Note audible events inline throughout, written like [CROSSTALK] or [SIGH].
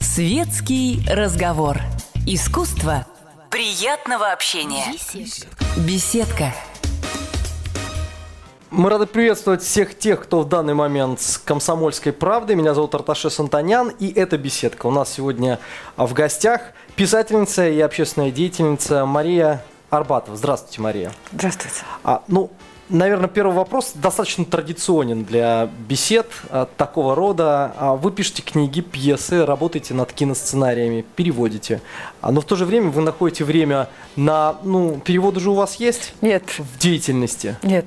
Светский разговор. Искусство приятного общения. Беседка. Мы рады приветствовать всех тех, кто в данный момент с «Комсомольской правдой». Меня зовут Арташес Антонян, и это «Беседка». У нас сегодня в гостях писательница и общественная деятельница Мария Арбатова. Здравствуйте, Мария. Здравствуйте. А, ну, наверное, первый вопрос достаточно традиционен для бесед а, такого рода. А, вы пишете книги, пьесы, работаете над киносценариями, переводите. А, но в то же время вы находите время на... Ну, переводы же у вас есть? Нет. В деятельности? Нет.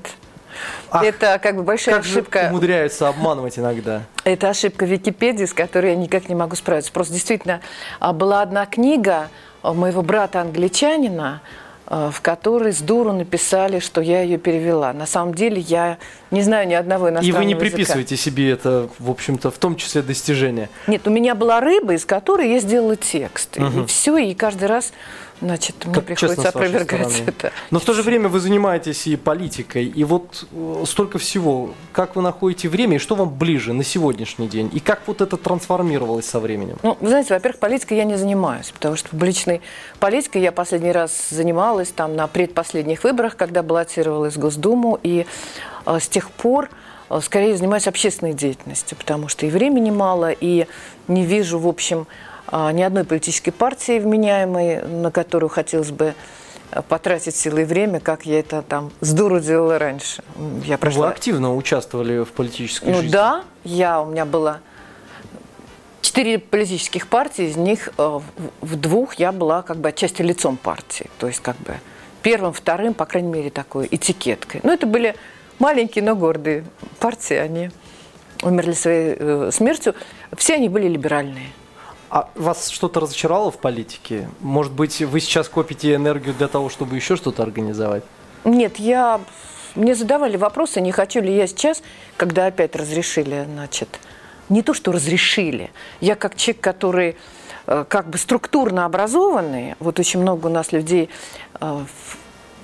Ах, это как бы большая как ошибка. Же умудряются обманывать иногда. Это ошибка Википедии, с которой я никак не могу справиться. Просто действительно была одна книга моего брата-англичанина, а, в которой с дуру написали, что я ее перевела. На самом деле я не знаю ни одного иностранного И вы не языка. приписываете себе это, в общем-то, в том числе достижение. Нет, у меня была рыба, из которой я сделала текст. Мгм. И все, и каждый раз, значит, мне Как приходится честно опровергать это. Но в то же время вы занимаетесь и политикой, и вот э, столько всего. Как вы находите время, и что вам ближе на сегодняшний день? И как вот это трансформировалось со временем? Ну, вы знаете, во-первых, политикой я не занимаюсь, потому что публичной политикой я последний раз занималась там на предпоследних выборах, когда баллотировалась в Госдуму, и с тех пор э, скорее занимаюсь общественной деятельностью, потому что и времени мало, и не вижу, в общем, э, ни одной политической партии вменяемой, на которую хотелось бы потратить силы и время, как я это там с дуру делала раньше. Я Вы прошла активно участвовали в политической ну жизни? да, я, у меня было четыре политических партии, из них в- в двух я была как бы отчасти лицом партии. То есть как бы первым, вторым, по крайней мере, такой этикеткой. Но это были маленькие, но гордые партии, они умерли своей э, смертью. Все они были либеральные. А вас что-то разочаровало в политике? Может быть, вы сейчас копите энергию для того, чтобы еще что-то организовать? Нет, я... Мне задавали вопросы, не хочу ли я сейчас, когда опять разрешили, значит, не то, что разрешили, я как человек, который э, как бы структурно образованный, вот очень много у нас людей э, в-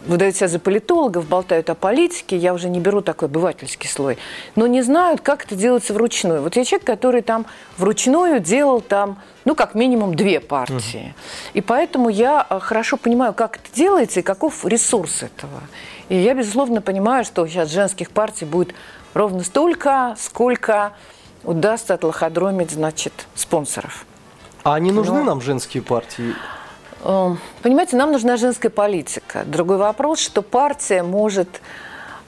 выдают себя за политологов, болтают о политике, я уже не беру такой обывательский слой, но не знают, как это делается вручную. Вот я человек, который там вручную делал там, ну, как минимум две партии. И поэтому я э, хорошо понимаю, как это делается и каков ресурс этого. И я, безусловно, понимаю, что сейчас женских партий будет ровно столько, сколько удастся отлоходромить, значит, спонсоров. А не нужны Ну. нам женские партии? Э, Понимаете, нам нужна женская политика. Другой вопрос, что партия может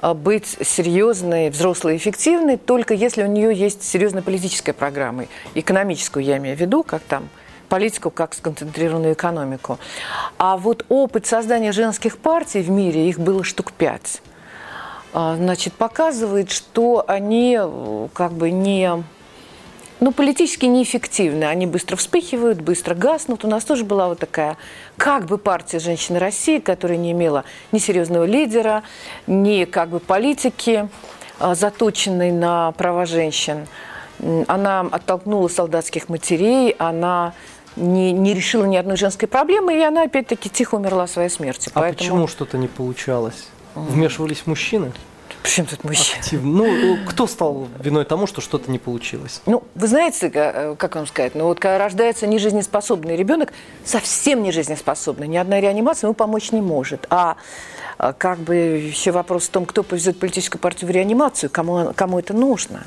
э, быть серьезной, взрослой, эффективной, только если у нее есть серьезная политическая программа. Экономическую я имею в виду, как там политику как сконцентрированную экономику. А вот опыт создания женских партий в мире, их было штук пять, а, значит, показывает, что они э, как бы не ну, политически неэффективны. Они быстро вспыхивают, быстро гаснут. У нас тоже была вот такая как бы партия «Женщины России», которая не имела ни серьезного лидера, ни как бы политики, а, заточенной на права женщин. Она оттолкнула солдатских матерей, она не, не решила ни одной женской проблемы, и она опять-таки тихо умерла своей смертью. А почему что-то не получалось? Вмешивались мужчины? Почему тут мужчина? Активно. Ну, кто стал виной тому, что что-то не получилось? Ну, вы знаете, ка- как вам сказать, ну вот когда рождается нежизнеспособный ребенок, совсем нежизнеспособный, ни одна реанимация ему помочь не может. А а, как бы еще вопрос в том, кто повезет политическую партию в реанимацию, кому, кому это нужно.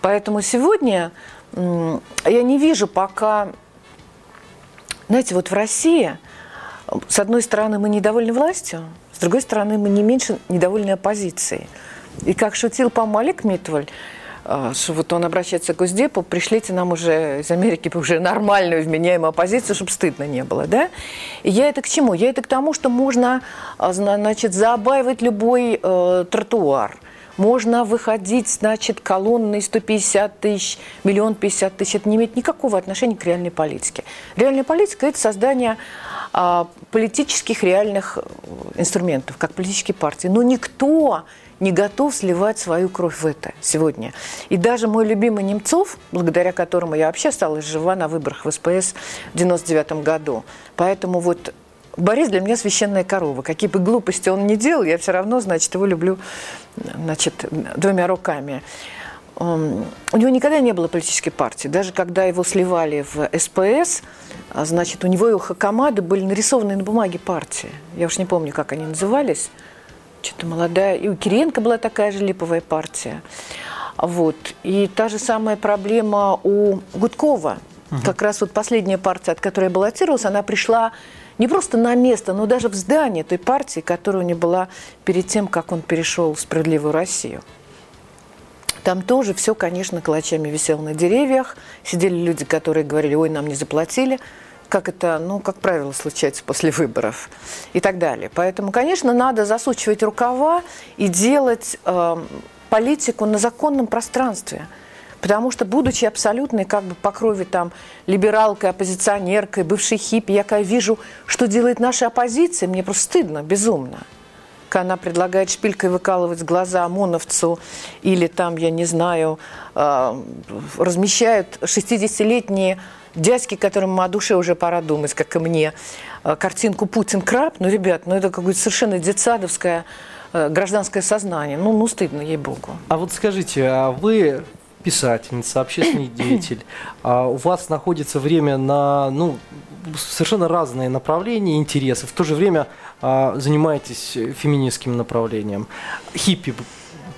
Поэтому сегодня я не вижу пока... Знаете, вот в России, с одной стороны, мы недовольны властью, с другой стороны, мы не меньше недовольны оппозицией. И как шутил, по-моему, Олег Митваль, а, что вот он обращается к Госдепу, пришлите нам уже из Америки уже нормальную вменяемую оппозицию, чтобы стыдно не было, да? И я это к чему? Я это к тому, что можно, а, зна- значит, забаивать любой э, тротуар, можно выходить, значит, колонной 150 тысяч, миллион 50 тысяч. Это не имеет никакого отношения к реальной политике. Реальная политика – это создание а, политических реальных э, инструментов, как политические партии. Но никто не готов сливать свою кровь в это сегодня. И даже мой любимый Немцов, благодаря которому я вообще осталась жива на выборах в СПС в 99 году. Поэтому вот Борис для меня священная корова. Какие бы глупости он ни делал, я все равно, значит, его люблю значит, двумя руками. У него никогда не было политической партии. Даже когда его сливали в СПС, а, значит, у него и у Хакамады были нарисованы на бумаге партии. Я уж не помню, как они назывались. Что-то молодая. И у Кириенко была такая же липовая партия. Вот. И та же самая проблема у Гудкова. Угу. Как раз вот последняя партия, от которой я баллотировалась, она пришла не просто на место, но даже в здание той партии, которая у него была перед тем, как он перешел в «Справедливую Россию». Там тоже все, конечно, клочьями висело на деревьях. Сидели люди, которые говорили, ой, нам не заплатили. Как это, ну, как правило, случается после выборов и так далее. Поэтому, конечно, надо засучивать рукава и делать э, политику на законном пространстве. Потому что, будучи абсолютной как бы по крови там либералкой, оппозиционеркой, бывшей хиппи, я когда вижу, что делает наша оппозиция, мне просто стыдно, безумно когда она предлагает шпилькой выкалывать глаза ОМОНовцу или там, я не знаю, э, размещают 60-летние дядьки, которым о душе уже пора думать, как и мне, э, картинку «Путин-краб». Ну, ребят, ну это какое-то совершенно детсадовское э, гражданское сознание. Ну, ну стыдно, ей-богу. А вот скажите, а вы писательница, общественный [COUGHS] деятель, а у вас находится время на ну, совершенно разные направления, интересы. В то же время а, занимаетесь феминистским направлением. Хиппи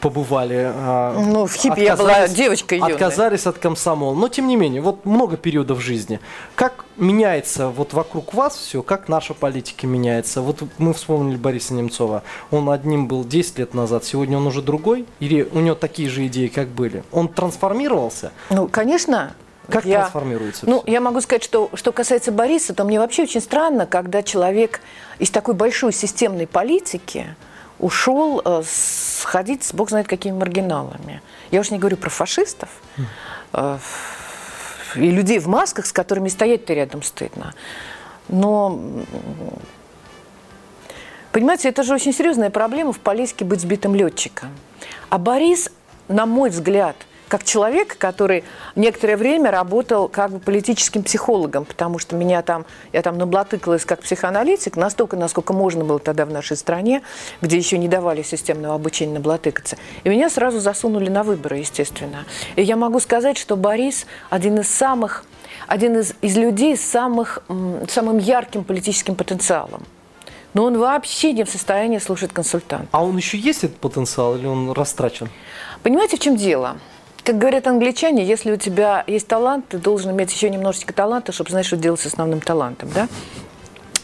побывали. А, ну, в хиппи я была девочкой юной. Отказались от комсомола. Но, тем не менее, вот много периодов жизни. Как меняется вот вокруг вас все, как наша политика меняется? Вот мы вспомнили Бориса Немцова. Он одним был 10 лет назад, сегодня он уже другой? Или у него такие же идеи, как были? Он трансформировался? Ну, конечно. Как я, трансформируется? Ну, все? я могу сказать, что что касается Бориса, то мне вообще очень странно, когда человек из такой большой системной политики ушел э, сходить с бог знает какими маргиналами. Я уж не говорю про фашистов э, и людей в масках, с которыми стоять-то рядом стыдно. Но Понимаете, это же очень серьезная проблема в Полеске быть сбитым летчиком. А Борис, на мой взгляд – как человек, который некоторое время работал как бы политическим психологом, потому что меня там, я там наблатыкалась как психоаналитик, настолько, насколько можно было тогда в нашей стране, где еще не давали системного обучения наблатыкаться. И меня сразу засунули на выборы, естественно. И я могу сказать, что Борис один из самых, один из, из людей с самых, самым ярким политическим потенциалом. Но он вообще не в состоянии слушать консультанта. А он еще есть этот потенциал или он растрачен? Понимаете, в чем дело? Как говорят англичане, если у тебя есть талант, ты должен иметь еще немножечко таланта, чтобы знать, что делать с основным талантом, да?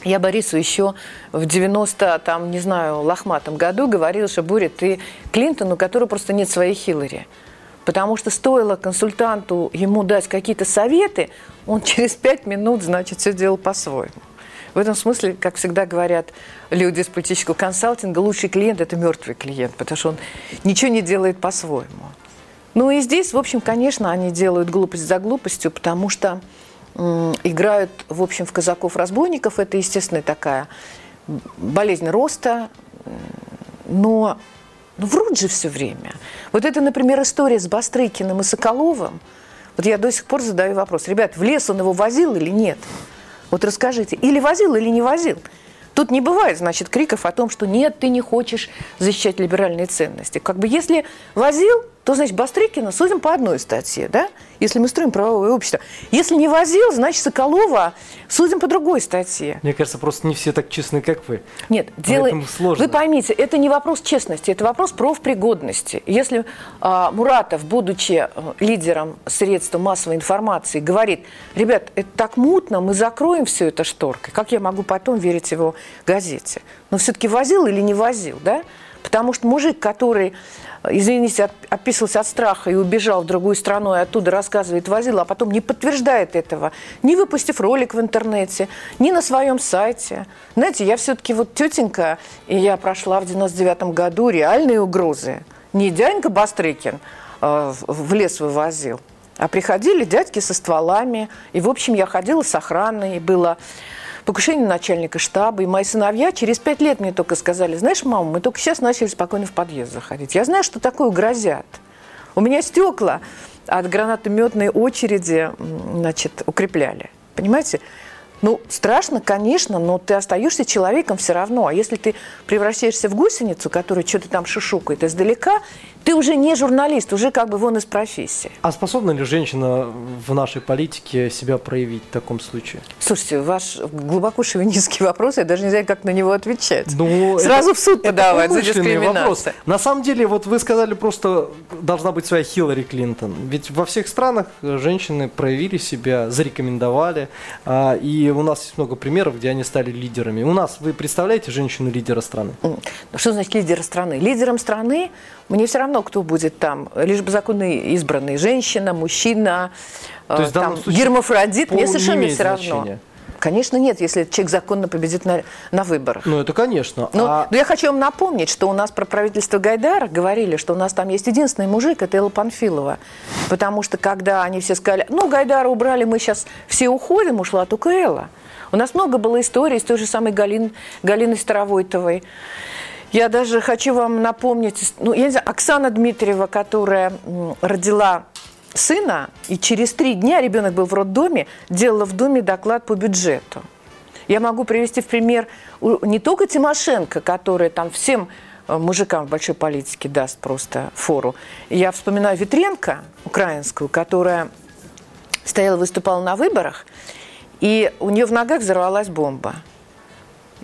Я Борису еще в 90, там, не знаю, лохматом году говорила, что, Буря, ты Клинтон, у которого просто нет своей Хиллари. Потому что стоило консультанту ему дать какие-то советы, он через пять минут, значит, все делал по-своему. В этом смысле, как всегда говорят люди из политического консалтинга, лучший клиент – это мертвый клиент, потому что он ничего не делает по-своему. Ну и здесь, в общем, конечно, они делают глупость за глупостью, потому что играют, в общем, в казаков-разбойников. Это, естественно, такая болезнь роста, но ну, врут же все время. Вот это, например, история с Бастрыкиным и Соколовым. Вот я до сих пор задаю вопрос. Ребят, в лес он его возил или нет? Вот расскажите, или возил, или не возил? Тут не бывает, значит, криков о том, что нет, ты не хочешь защищать либеральные ценности. Как бы если возил, то, значит, Бастрыкина судим по одной статье, да? Если мы строим правовое общество. Если не возил, значит, Соколова судим по другой статье. Мне кажется, просто не все так честны, как вы. Нет, дело... сложно. Вы поймите, это не вопрос честности, это вопрос профпригодности. Если а, Муратов, будучи э, лидером средств массовой информации, говорит, ребят, это так мутно, мы закроем все это шторкой, как я могу потом верить его газете? Но все-таки возил или не возил, да? Потому что мужик, который извините, описывался от страха и убежал в другую страну, и оттуда рассказывает, возил, а потом не подтверждает этого, не выпустив ролик в интернете, ни на своем сайте. Знаете, я все-таки вот тетенька, и я прошла в 99 году реальные угрозы. Не дяденька Бастрыкин э, в лес вывозил, а приходили дядьки со стволами, и, в общем, я ходила с охраной, и было покушение начальника штаба, и мои сыновья через пять лет мне только сказали, знаешь, мама, мы только сейчас начали спокойно в подъезд заходить. Я знаю, что такое грозят. У меня стекла от гранатометной очереди значит, укрепляли. Понимаете? Ну, страшно, конечно, но ты остаешься человеком все равно. А если ты превращаешься в гусеницу, которая что-то там шушукает издалека, ты уже не журналист, уже как бы вон из профессии. А способна ли женщина в нашей политике себя проявить в таком случае? Слушайте, ваш глубоко шовинистский вопрос, я даже не знаю, как на него отвечать. Ну, Сразу это, в суд подавать за дискриминацию. Вопрос. На самом деле, вот вы сказали просто, должна быть своя Хиллари Клинтон. Ведь во всех странах женщины проявили себя, зарекомендовали, а, и у нас есть много примеров, где они стали лидерами. У нас, вы представляете женщину-лидера страны? Что значит лидера страны? Лидером страны мне все равно, кто будет там, лишь бы законно избранный, женщина, мужчина, То есть, там, гермафродит, мне совершенно все равно. Значения. Конечно, нет, если человек законно победит на, на выборах. Ну, это конечно. Но, а... но я хочу вам напомнить, что у нас про правительство Гайдара говорили, что у нас там есть единственный мужик, это Элла Панфилова. Потому что когда они все сказали, ну, Гайдара убрали, мы сейчас все уходим, ушла только Элла. У нас много было историй с той же самой Галин, Галиной Старовойтовой. Я даже хочу вам напомнить, ну, я не знаю, Оксана Дмитриева, которая родила сына, и через три дня ребенок был в роддоме, делала в доме доклад по бюджету. Я могу привести в пример не только Тимошенко, которая там всем э, мужикам в большой политике даст просто фору. Я вспоминаю Ветренко, украинскую, которая стояла, выступала на выборах, и у нее в ногах взорвалась бомба.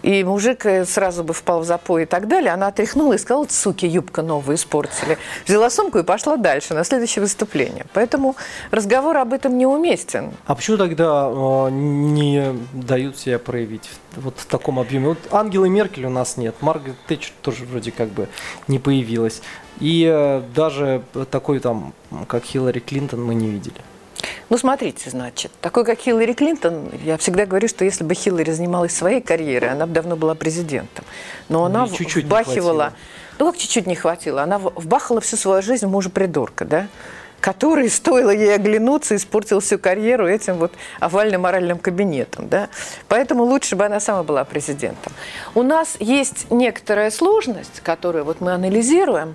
И мужик э, сразу бы впал в запой и так далее. Она отряхнула и сказала, суки, юбка новую испортили. Взяла сумку и пошла дальше, на следующее выступление. Поэтому разговор об этом неуместен. А почему тогда э, не дают себя проявить вот в таком объеме? Вот Ангелы Меркель у нас нет, Маргарет Тэтчер тоже вроде как бы не появилась. И э, даже такой там, как Хиллари Клинтон, мы не видели. Ну, смотрите, значит, такой, как Хиллари Клинтон, я всегда говорю, что если бы Хиллари занималась своей карьерой, она бы давно была президентом. Но она ну, чуть-чуть вбахивала... Ну, как чуть-чуть не хватило? Она вбахала всю свою жизнь мужа-придурка, да? который, [LAUGHS] стоило ей оглянуться, испортил всю карьеру этим вот овальным моральным кабинетом. Да? Поэтому лучше бы она сама была президентом. У нас есть некоторая сложность, которую вот мы анализируем.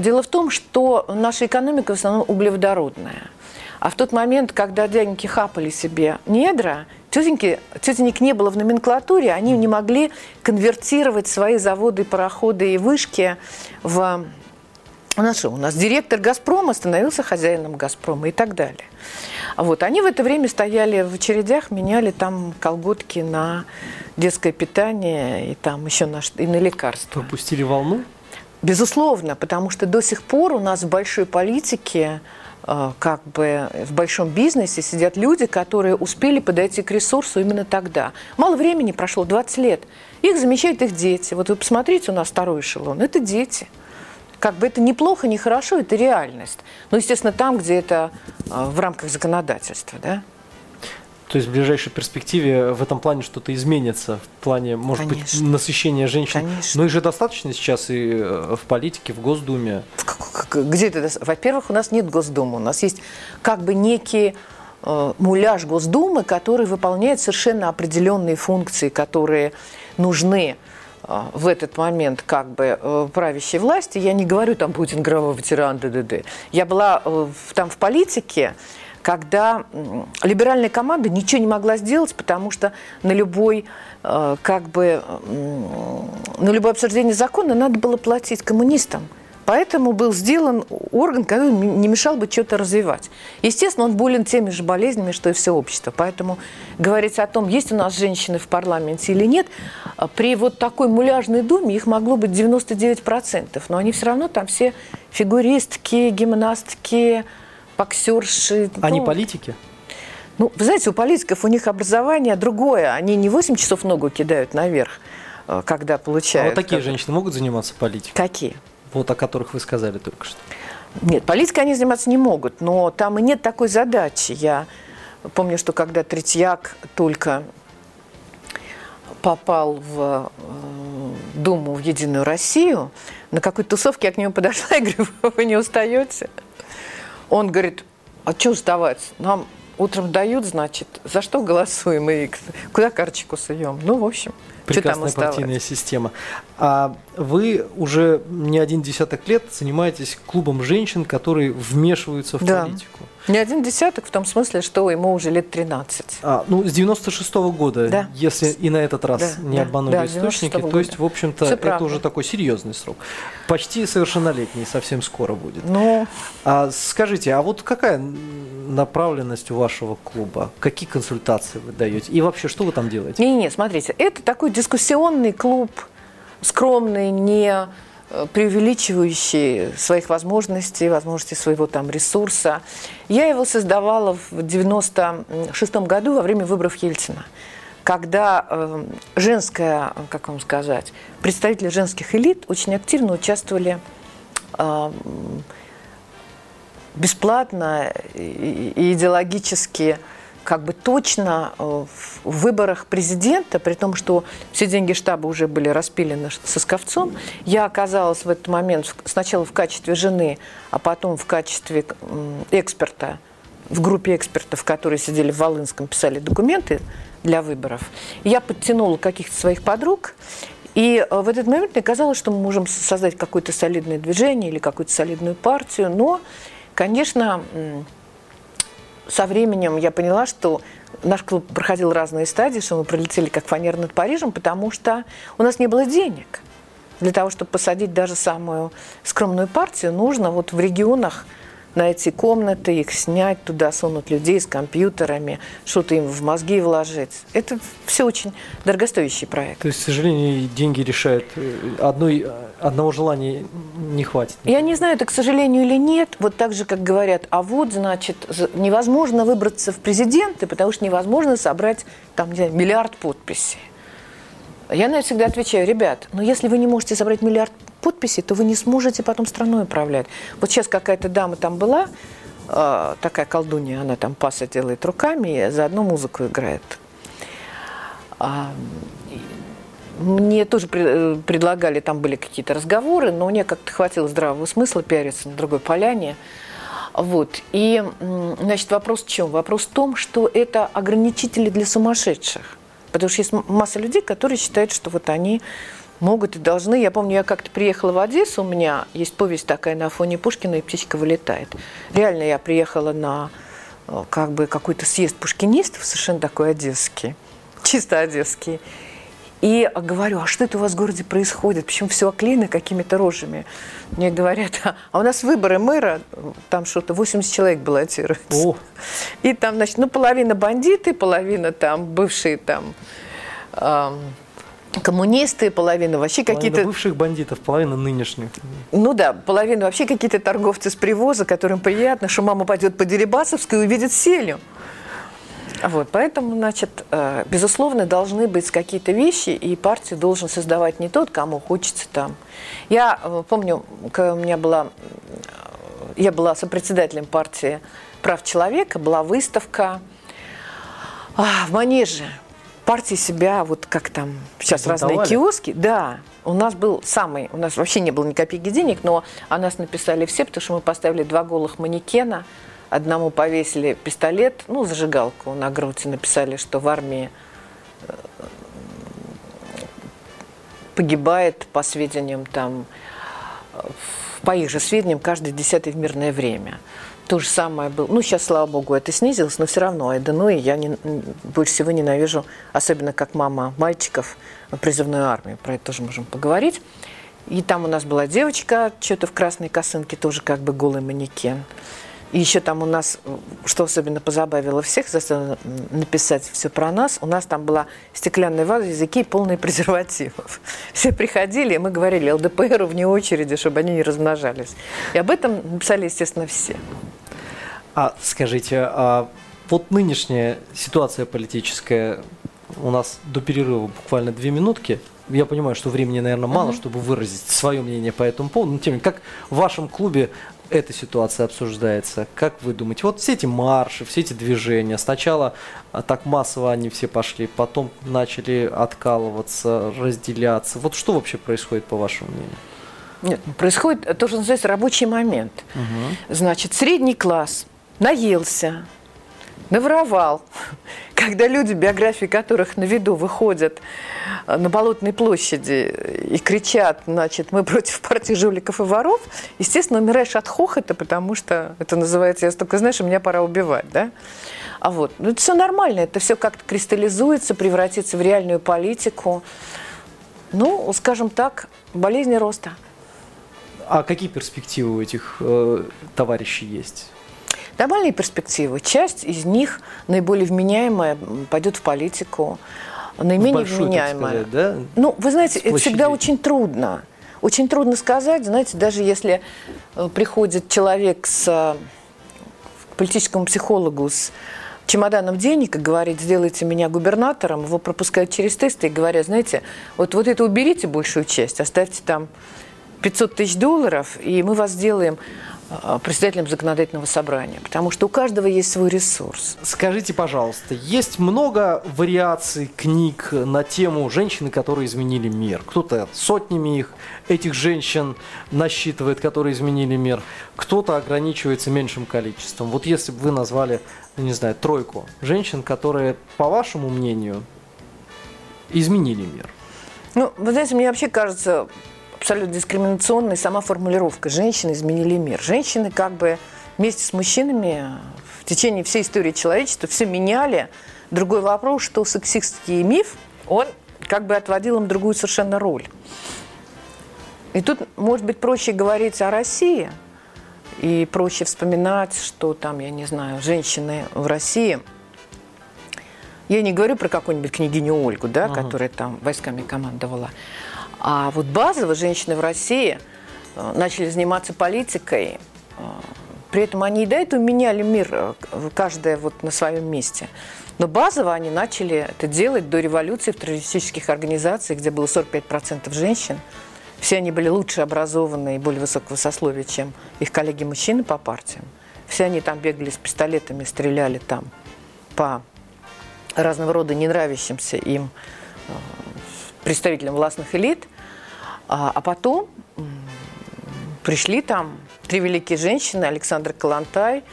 Дело в том, что наша экономика в основном углеводородная. А в тот момент, когда дяденьки хапали себе недра, тетеньки, тетенек не было в номенклатуре, они не могли конвертировать свои заводы, пароходы и вышки в... У нас что? У нас директор «Газпрома» становился хозяином «Газпрома» и так далее. Вот. Они в это время стояли в очередях, меняли там колготки на детское питание и там еще на, и на лекарства. Пропустили волну? Безусловно, потому что до сих пор у нас в большой политике как бы в большом бизнесе сидят люди, которые успели подойти к ресурсу именно тогда. Мало времени прошло, 20 лет. Их замещают их дети. Вот вы посмотрите, у нас второй эшелон. Это дети. Как бы это неплохо, не хорошо, это реальность. Но, естественно, там, где это э, в рамках законодательства, да. То есть в ближайшей перспективе в этом плане что-то изменится, в плане, может Конечно. быть, насыщения женщин. Конечно. Но их же достаточно сейчас и э, в политике, в Госдуме. Где это? Во-первых, у нас нет Госдумы, у нас есть как бы некий э, муляж Госдумы, который выполняет совершенно определенные функции, которые нужны э, в этот момент как бы э, правящей власти. Я не говорю там Путин, Грава, ветеран, ДДД. Я была там в политике, когда либеральная команда ничего не могла сделать, потому что на любой э, как бы на любое обсуждение закона надо было платить коммунистам. Поэтому был сделан орган, который не мешал бы что-то развивать. Естественно, он болен теми же болезнями, что и все общество. Поэтому говорить о том, есть у нас женщины в парламенте или нет, э, при вот такой муляжной думе их могло быть 99%. Но они все равно там все фигуристки, гимнастки, боксерши. Они ну, политики? Ну, вы знаете, у политиков у них образование другое. Они не 8 часов ногу кидают наверх, э, когда получают. А вот такие женщины могут заниматься политикой? Какие? Вот о которых вы сказали только что. Нет, политикой они заниматься не могут, но там и нет такой задачи. Я помню, что когда Третьяк только попал в э, Думу, в Единую Россию, на какой-то тусовке я к нему подошла и говорю, вы не устаете? Он говорит, а что сдавать? Нам утром дают, значит, за что голосуем и куда карточку суем? Ну, в общем, Прекрасная партийная система. А вы уже не один десяток лет занимаетесь клубом женщин, которые вмешиваются в да. политику. Не один десяток в том смысле, что ему уже лет 13. А, ну, с 96 -го года, да. если и на этот раз да, не да, обманули да, источники, то есть, в общем-то, это правда. уже такой серьезный срок. Почти совершеннолетний, совсем скоро будет. Ну... А, скажите, а вот какая направленность у вашего клуба? Какие консультации вы даете? И вообще, что вы там делаете? Не-не, смотрите, это такой дискуссионный клуб, скромный, не преувеличивающий своих возможностей, возможностей своего там ресурса. Я его создавала в 96 году во время выборов Ельцина, когда э, женская, как вам сказать, представители женских элит очень активно участвовали э, бесплатно и идеологически как бы точно э, в выборах президента, при том, что все деньги штаба уже были распилены со Сковцом, я оказалась в этот момент сначала в качестве жены, а потом в качестве эксперта, в группе экспертов, которые сидели в Волынском, писали документы для выборов. Я подтянула каких-то своих подруг, и э, в этот момент мне казалось, что мы можем создать какое-то солидное движение или какую-то солидную партию, но, конечно, со временем я поняла, что наш клуб проходил разные стадии, что мы пролетели как фанер над Парижем, потому что у нас не было денег. Для того, чтобы посадить даже самую скромную партию, нужно вот в регионах – найти комнаты, их снять, туда сунуть людей с компьютерами, что-то им в мозги вложить. Это все очень дорогостоящий проект. То есть, к сожалению, деньги решают. Одной, одного желания не хватит. Я не знаю, это к сожалению или нет. Вот так же, как говорят, а вот, значит, невозможно выбраться в президенты, потому что невозможно собрать там, не знаю, миллиард подписей. Я на это всегда отвечаю, ребят, но если вы не можете собрать миллиард подписей, то вы не сможете потом страной управлять. Вот сейчас какая-то дама там была, э, такая колдунья, она там паса делает руками и заодно музыку играет. А, мне тоже предлагали, там были какие-то разговоры, но мне как-то хватило здравого смысла пиариться на другой поляне. Вот. И, значит, вопрос в чем? Вопрос в том, что это ограничители для сумасшедших. Потому что есть масса людей, которые считают, что вот они Могут и должны. Я помню, я как-то приехала в Одессу, у меня есть повесть такая на фоне Пушкина, и птичка вылетает. Реально я приехала на э, как бы какой-то съезд пушкинистов, совершенно такой одесский, [LAUGHS] чисто одесский. И говорю, а что это у вас в городе происходит? Почему все оклеено какими-то рожами? Мне говорят, а у нас выборы мэра, там что-то 80 человек баллотируется. О. И там, значит, ну, половина бандиты, половина там бывшие там эм, коммунисты, половина вообще какие-то... бывших бандитов, половина нынешних. Ну да, половина вообще какие-то торговцы с привоза, которым приятно, что мама пойдет по Дерибасовской и увидит селю. Вот, поэтому, значит, э, безусловно, должны быть какие-то вещи, и партию должен создавать не тот, кому хочется там. Я э, помню, у меня была, я была сопредседателем партии прав человека, была выставка а, в Манеже партии себя, вот как там сейчас разные киоски, да, у нас был самый, у нас вообще не было ни копейки денег, но о нас написали все, потому что мы поставили два голых манекена, одному повесили пистолет, ну, зажигалку на грудь, написали, что в армии э, погибает, по сведениям там, по их же сведениям, каждый десятый в мирное время. То же самое было. Ну, сейчас, слава богу, это снизилось, но все равно Айдану и я не, больше всего ненавижу, особенно как мама мальчиков, призывную армию. Про это тоже можем поговорить. И там у нас была девочка, что-то в красной косынке, тоже как бы голый манекен. И еще там у нас, что особенно позабавило всех, заставило написать все про нас, у нас там была стеклянная ваза, языки полные [LAUGHS] презервативов. Все приходили, и мы говорили ЛДПРу вне очереди, чтобы они не размножались. И об этом написали, естественно, все. А скажите, а вот нынешняя ситуация политическая, у нас до перерыва буквально две минутки. Я понимаю, что времени, наверное, мало, uh-huh. чтобы выразить свое мнение по этому поводу. Но тем не менее, как в вашем клубе эта ситуация обсуждается? Как вы думаете? Вот все эти марши, все эти движения. Сначала а, так массово они все пошли, потом начали откалываться, разделяться. Вот что вообще происходит, по вашему мнению? Нет, происходит то, что называется рабочий момент. Угу. Значит, средний класс – наелся, наворовал. Когда люди, биографии которых на виду выходят э, на Болотной площади и кричат, значит, мы против партии жуликов и воров, естественно, умираешь от хохота, потому что это называется, я столько знаешь, меня пора убивать, да? А вот, ну это все нормально, это все как-то кристаллизуется, превратится в реальную политику. Ну, скажем так, болезни роста. А какие перспективы у этих э, товарищей есть? Нормальные перспективы. Часть из них, наиболее вменяемая, пойдет в политику. Наименее большую, вменяемая. Сказать, да? Ну, вы знаете, это всегда очень трудно. Очень трудно сказать, знаете, даже если э, приходит человек с, э, к политическому психологу с чемоданом денег и говорит, сделайте меня губернатором, его пропускают через тесты и говорят, знаете, вот, вот это уберите большую часть, оставьте там 500 тысяч долларов, и мы вас сделаем председателем законодательного собрания, потому что у каждого есть свой ресурс. Скажите, пожалуйста, есть много вариаций книг на тему женщины, которые изменили мир. Кто-то сотнями их, этих женщин насчитывает, которые изменили мир. Кто-то ограничивается меньшим количеством. Вот если бы вы назвали, не знаю, тройку женщин, которые, по вашему мнению, изменили мир. Ну, вы знаете, мне вообще кажется, абсолютно дискриминационной сама формулировка «женщины изменили мир». Женщины как бы вместе с мужчинами в течение всей истории человечества все меняли. Другой вопрос, что сексистский миф, он как бы отводил им другую совершенно роль. И тут, может быть, проще говорить о России, и проще вспоминать, что там, я не знаю, женщины в России. Я не говорю про какую-нибудь княгиню Ольгу, да, ага. которая там войсками командовала. А вот базово женщины в России э, начали заниматься политикой. Э, при этом они и до этого меняли мир, э, каждая вот на своем месте. Но базово они начали это делать до революции в террористических организациях, где было 45% женщин. Все они были лучше образованные и более высокого сословия, чем их коллеги-мужчины по партиям. Все они там бегали с пистолетами, стреляли там по разного рода ненравящимся им представителям властных элит, а, а потом пришли там три великие женщины, Александр Калантай,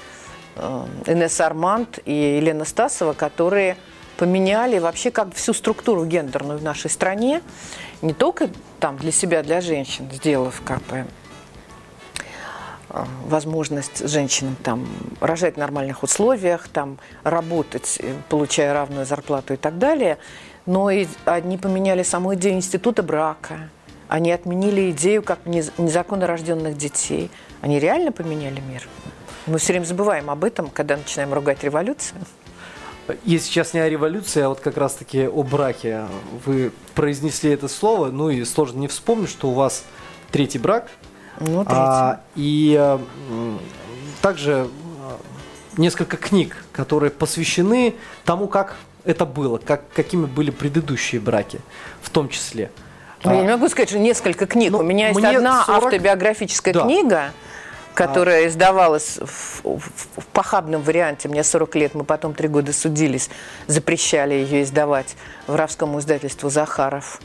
э, Инесса Арманд и Елена Стасова, которые поменяли вообще как всю структуру гендерную в нашей стране, не только там для себя, для женщин, сделав как бы э, возможность женщинам там рожать в нормальных условиях, там работать, э, получая равную зарплату и так далее, но и они поменяли саму идею института брака. Они отменили идею как незаконно рожденных детей. Они реально поменяли мир. Мы все время забываем об этом, когда начинаем ругать революцию. И сейчас не о революции, а вот как раз-таки о браке. Вы произнесли это слово, ну и сложно не вспомнить, что у вас третий брак. Ну, третий. А, и а, также несколько книг, которые посвящены тому, как это было, как, какими были предыдущие браки в том числе. Ну, я не могу сказать, что несколько книг. Ну, У меня есть одна 40... автобиографическая да. книга, которая а... издавалась в, в, в похабном варианте. Мне 40 лет, мы потом три года судились, запрещали ее издавать в воровскому издательству «Захаров».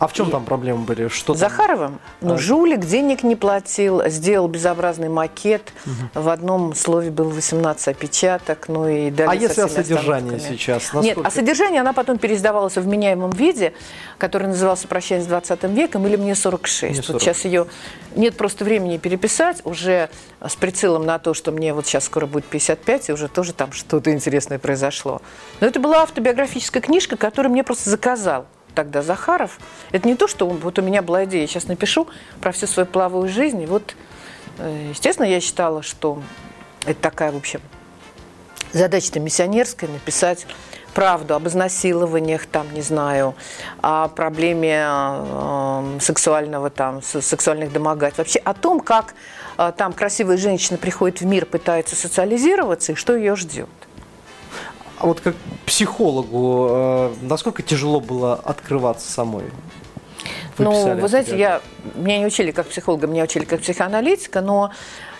А в чем и... там проблемы были? Что Захаровым? Ну, а... жулик, денег не платил, сделал безобразный макет. Угу. В одном слове было 18 опечаток, ну и дали А если о содержании сейчас? Насколько... Нет, о содержании она потом переиздавалась в меняемом виде, который назывался «Прощание с 20 веком» или «Мне 46». Мне 40. Вот сейчас ее нет просто времени переписать, уже с прицелом на то, что мне вот сейчас скоро будет 55, и уже тоже там что-то интересное произошло. Но это была автобиографическая книжка, которую мне просто заказал тогда Захаров. Это не то, что вот у меня была идея, я сейчас напишу про всю свою плавую жизнь. И вот, э, естественно, я считала, что это такая, в общем, задача-то миссионерская, написать правду об изнасилованиях, там, не знаю, о проблеме э, сексуального, там, сексуальных домогательств. Вообще о том, как э, там красивая женщина приходит в мир, пытается социализироваться и что ее ждет. А вот как психологу, э, насколько тяжело было открываться самой? Вы ну, вы знаете, я, меня не учили как психолога, меня учили как психоаналитика, но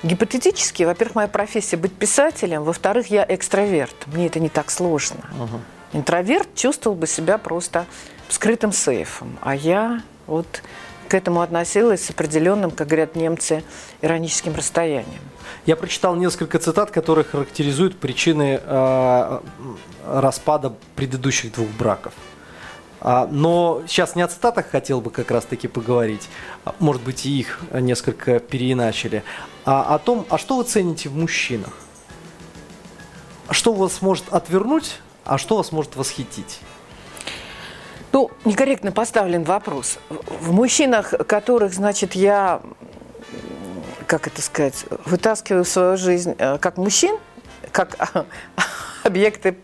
гипотетически, во-первых, моя профессия быть писателем, во-вторых, я экстраверт, мне это не так сложно. Угу. Интроверт чувствовал бы себя просто скрытым сейфом, а я вот к этому относилась с определенным, как говорят немцы, ироническим расстоянием. Я прочитал несколько цитат, которые характеризуют причины э, распада предыдущих двух браков. А, но сейчас не о цитатах хотел бы как раз-таки поговорить, а, может быть, и их несколько переиначили, а о том, а что вы цените в мужчинах? Что вас может отвернуть, а что вас может восхитить? Ну, некорректно поставлен вопрос. В мужчинах, которых, значит, я, как это сказать, вытаскиваю в свою жизнь э, как мужчин, как [LAUGHS] объекты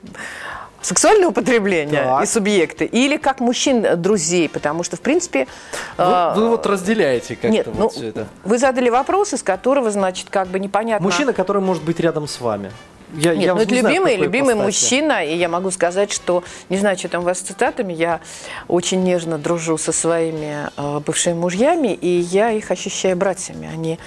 сексуального потребления так. и субъекты, или как мужчин э, друзей, потому что, в принципе... Вы, э, вы вот разделяете как-то нет, вот ну, все это. Вы задали вопрос, из которого, значит, как бы непонятно... Мужчина, который может быть рядом с вами. Я, Нет, я ну это не любимый, знаю, любимый мужчина, и я могу сказать, что, не знаю, что там у вас с цитатами, я очень нежно дружу со своими э, бывшими мужьями, и я их ощущаю братьями. Они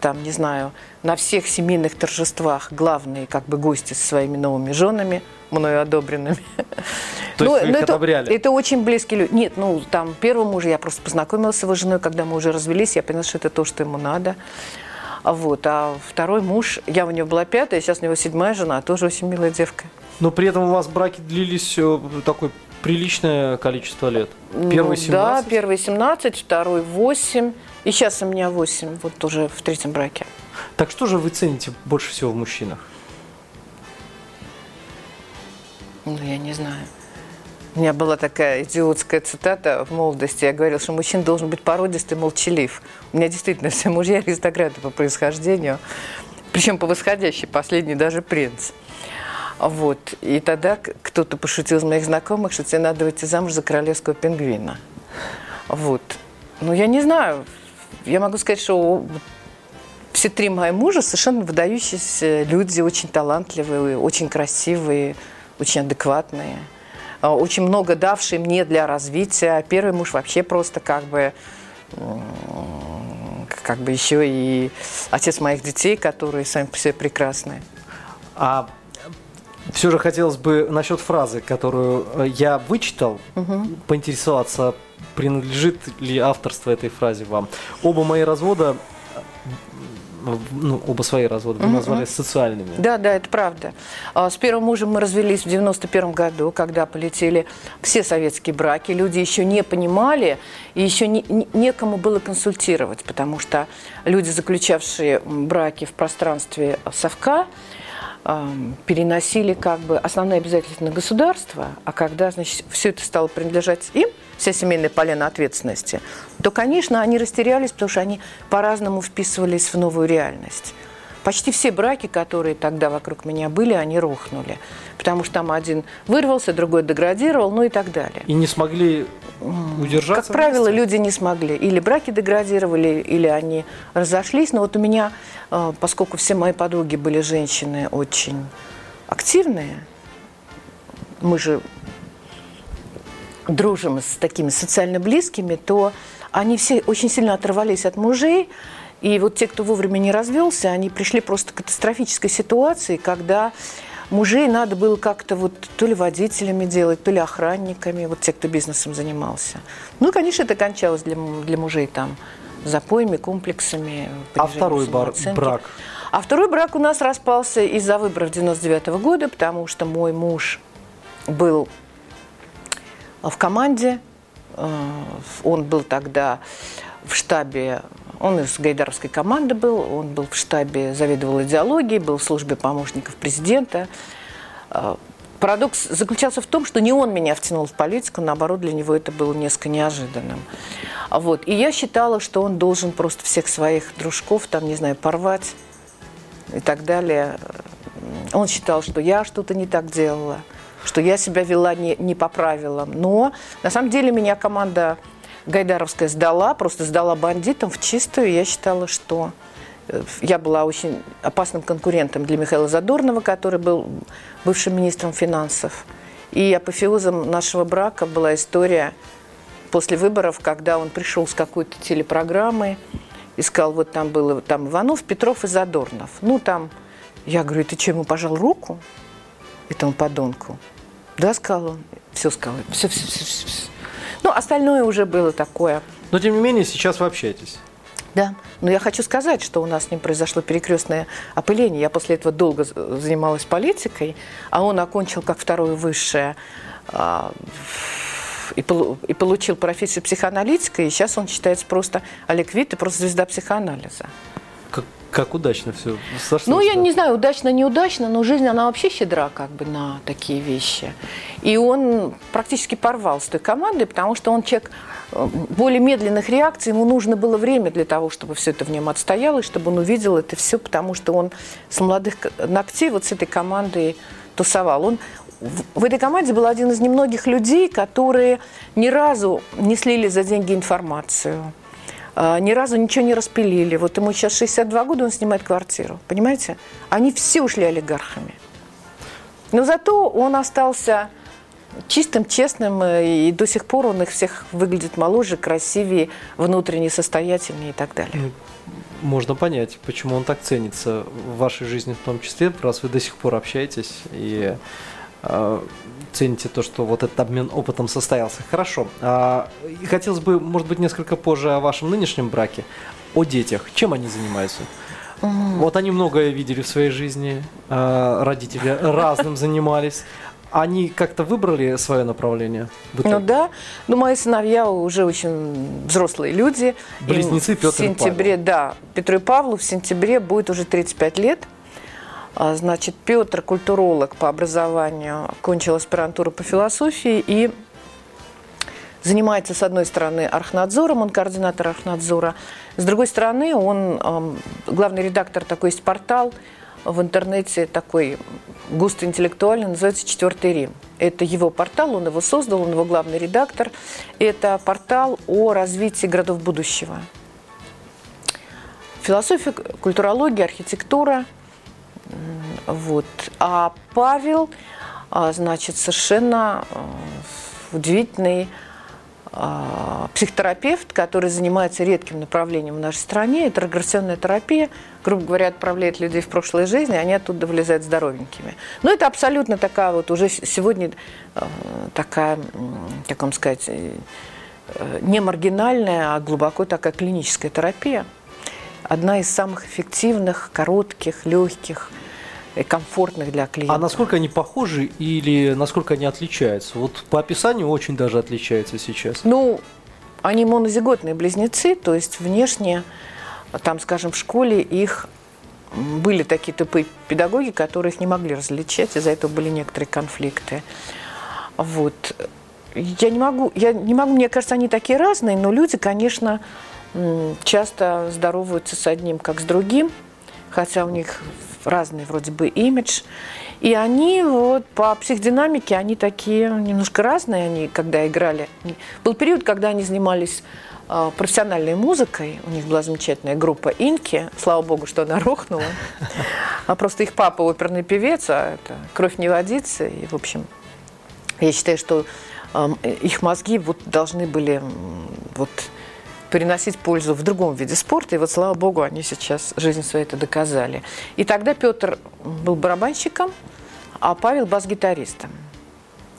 там, не знаю, на всех семейных торжествах главные как бы гости со своими новыми женами, мною одобренными. [LAUGHS] То ну, есть вы их это, одобряли? Это очень близкие люди. Нет, ну, там, первого мужа я просто познакомилась с его женой, когда мы уже развелись, я поняла, что это то, что ему надо. Вот. А второй муж, я у него была пятая, сейчас у него седьмая жена, тоже очень милая девка. Но при этом у вас браки длились э, такое приличное количество лет. Первый 17? Ну да, первый 17, второй 8. И сейчас у меня 8, вот уже в третьем браке. Так что же вы цените больше всего в мужчинах? Ну, я не знаю. У меня была такая идиотская цитата в молодости. Я говорила, что мужчина должен быть породистый, молчалив. У меня действительно все мужья [LAUGHS] аристократы по происхождению. Причем по восходящей, последний даже принц. Вот. И тогда кто-то пошутил из моих знакомых, что тебе надо выйти замуж за королевского пингвина. Вот. Ну, я не знаю. Я могу сказать, что все три мои мужа совершенно выдающиеся люди, очень талантливые, очень красивые, очень адекватные. А, очень много давший мне для развития. Первый муж вообще просто как бы как бы еще и отец моих детей, которые сами себе прекрасные. А все же хотелось бы насчет фразы, которую э, я вычитал, угу. поинтересоваться, принадлежит ли авторство этой фразе вам. Оба мои развода ну, оба свои разводы вы назвали социальными. Да, да, это правда. А, с первым мужем мы развелись в 91 году, когда полетели все советские браки. Люди еще не понимали и еще не, некому было консультировать, потому что люди, заключавшие браки в пространстве совка, переносили как бы основные обязательства на государство, а когда, значит, все это стало принадлежать им – вся семейная полена ответственности, то, конечно, они растерялись, потому что они по-разному вписывались в новую реальность. Почти все браки, которые тогда вокруг меня были, они рухнули. Потому что там один вырвался, другой деградировал, ну и так далее. И не смогли удержаться? Как правило, люди не смогли. Или браки деградировали, или они разошлись. Но вот у меня, э, поскольку все мои подруги были женщины очень активные, мы же дружим с такими социально близкими, то они все очень сильно оторвались от мужей. И вот те, кто вовремя не развелся, они пришли просто к катастрофической ситуации, когда мужей надо было как-то вот то ли водителями делать, то ли охранниками, вот те, кто бизнесом занимался. Ну, конечно, это кончалось для, для мужей там запоями, комплексами. А второй бар, брак? А второй брак у нас распался из-за выборов 99 -го года, потому что мой муж был в команде. Э, он был тогда в штабе, он из гайдаровской команды был, он был в штабе, заведовал идеологией, был в службе помощников президента. Э, парадокс заключался в том, что не он меня втянул в политику, наоборот, для него это было несколько неожиданным. Вот. И я считала, что он должен просто всех своих дружков, там, не знаю, порвать и так далее. Он считал, что я что-то не так делала что я себя вела не, не по правилам. Но на самом деле меня команда Гайдаровская сдала, просто сдала бандитам в чистую. Я считала, что э, я была очень опасным конкурентом для Михаила Задорнова, который был бывшим министром финансов. И апофеозом нашего брака была история после выборов, когда он пришел с какой-то телепрограммы, искал, вот там было там Иванов, Петров и Задорнов. Ну, там, я говорю, ты чем ему пожал руку этому подонку? Да, сказал он. Все сказал. Все, все, все, все, все. Ну, остальное уже было такое Но, тем не менее, сейчас вы общаетесь. Да, но я хочу сказать, что у нас с ним произошло перекрестное опыление. Я после этого долго занималась политикой, а он окончил как второе высшее а, и, и получил профессию психоаналитика, и сейчас он считается просто Олег Вит и просто звезда психоанализа. Как, как удачно все сошлось. Ну, я не знаю, удачно, неудачно, но жизнь, она вообще щедра как бы на такие вещи. И он практически порвал с той командой, потому что он человек э, более медленных реакций, ему нужно было время для того, чтобы все это в нем отстоялось, чтобы он увидел это все, потому что он с молодых ногтей вот с этой командой тусовал. Он, в этой команде был один из немногих людей, которые ни разу не слили за деньги информацию, ни разу ничего не распилили. Вот ему сейчас 62 года, он снимает квартиру. Понимаете? Они все ушли олигархами. Но зато он остался чистым, честным, э, и до сих пор он их всех выглядит моложе, красивее, внутренне состоятельнее и так далее. Ну, можно понять, почему он так ценится в вашей жизни в том числе, раз вы до сих пор общаетесь и э, цените то, что вот этот обмен опытом состоялся. Хорошо. А, хотелось бы, может быть, несколько позже о вашем нынешнем браке, о детях. Чем они занимаются? Вот они многое видели в своей жизни, а, родители разным занимались. Они как-то выбрали свое направление? Ну да. Ну, мои сыновья уже очень взрослые люди. Близнецы Петр в сентябре, и Павел. Да, Петру и Павлу в сентябре будет уже 35 лет. А, значит, Петр, культуролог по образованию, кончил аспирантуру по философии и занимается, с одной стороны, архнадзором, он координатор архнадзора, с другой стороны, он главный редактор такой есть портал в интернете такой густо интеллектуальный, называется «Четвертый Рим». Это его портал, он его создал, он его главный редактор. Это портал о развитии городов будущего. Философия, культурология, архитектура. Вот. А Павел, а, значит, совершенно э, удивительный а, психотерапевт, который занимается редким направлением в нашей стране, это регрессионная терапия, грубо говоря, отправляет людей в прошлые жизни, они оттуда вылезают здоровенькими. Но это абсолютно такая вот уже сегодня э, такая, как вам сказать, э, не маргинальная, а глубоко такая клиническая терапия. Одна из самых эффективных, коротких, легких – и комфортных для клиента. А насколько они похожи или насколько они отличаются? Вот по описанию очень даже отличаются сейчас. Ну, они монозиготные близнецы, то есть внешне, там, скажем, в школе их были такие тупые педагоги, которые их не могли различать, из-за этого были некоторые конфликты. Вот. Я не могу, я не могу, мне кажется, они такие разные, но люди, конечно, часто здороваются с одним, как с другим, хотя у них разный вроде бы имидж. И они вот по психодинамике, они такие немножко разные, они когда играли. Был период, когда они занимались э, профессиональной музыкой. У них была замечательная группа «Инки». Слава богу, что она [LAUGHS] рухнула. А просто их папа оперный певец, а это кровь не водится. И, в общем, я считаю, что их мозги вот должны были вот переносить пользу в другом виде спорта. И вот, слава богу, они сейчас жизнь свою это доказали. И тогда Петр был барабанщиком, а Павел бас-гитаристом.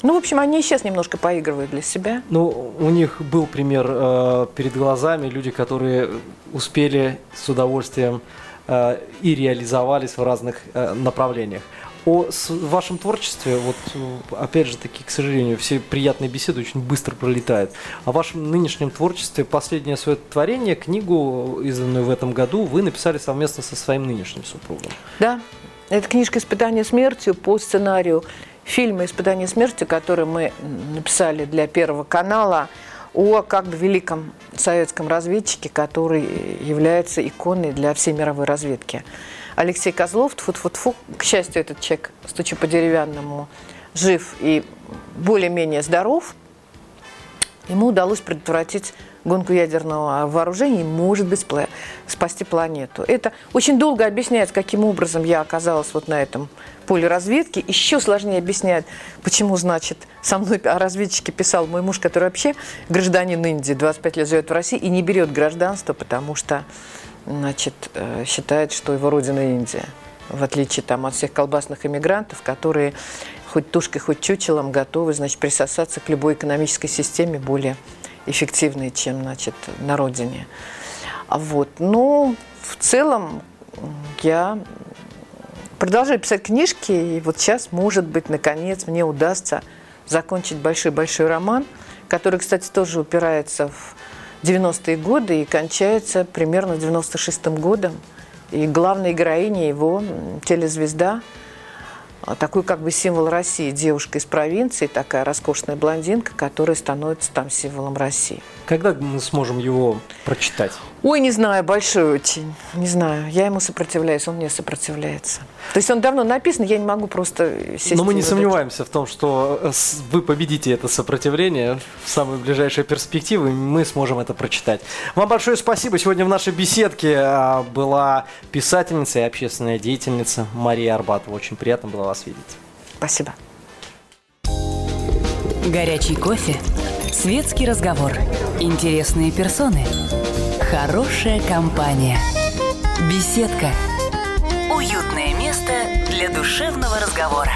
Ну, в общем, они сейчас немножко поигрывают для себя. Ну, у них был пример э, перед глазами, люди, которые успели с удовольствием э, и реализовались в разных э, направлениях о вашем творчестве, вот опять же таки, к сожалению, все приятные беседы очень быстро пролетают. О вашем нынешнем творчестве, последнее свое творение, книгу, изданную в этом году, вы написали совместно со своим нынешним супругом. Да, это книжка «Испытание смертью» по сценарию фильма «Испытание смертью», который мы написали для Первого канала о как бы великом советском разведчике, который является иконой для всей мировой разведки. Алексей Козлов, тфу -тфу -тфу, к счастью, этот человек, стучу по деревянному, жив и более-менее здоров, ему удалось предотвратить гонку ядерного вооружения и, может быть, спасти планету. Это очень долго объясняет, каким образом я оказалась вот на этом поле разведки. Еще сложнее объясняет, почему, значит, со мной о разведчике писал мой муж, который вообще гражданин Индии, 25 лет живет в России и не берет гражданство, потому что значит, э, считает, что его родина Индия, в отличие там, от всех колбасных иммигрантов, которые хоть тушкой, хоть чучелом готовы значит, присосаться к любой экономической системе более эффективные, чем, значит, на родине. Вот. Но в целом я продолжаю писать книжки, и вот сейчас, может быть, наконец мне удастся закончить большой-большой роман, который, кстати, тоже упирается в 90-е годы и кончается примерно 96-м годом. И главная героиня его, телезвезда, а, такой как бы символ России, девушка из провинции, такая роскошная блондинка, которая становится там символом России. Когда мы сможем его прочитать? Ой, не знаю, большой очень. Не знаю. Я ему сопротивляюсь, он мне сопротивляется. То есть он давно написан, я не могу просто сесть. Но мы не сомневаемся в том, что э, вы победите это сопротивление в самые ближайшие перспективы, и мы сможем это прочитать. Вам большое спасибо. Сегодня в нашей беседке а, была писательница и общественная деятельница Мария Арбатова. Очень приятно было вас видеть. Спасибо. Горячий кофе, светский разговор, интересные персоны, хорошая компания, беседка, уютное место для душевного разговора.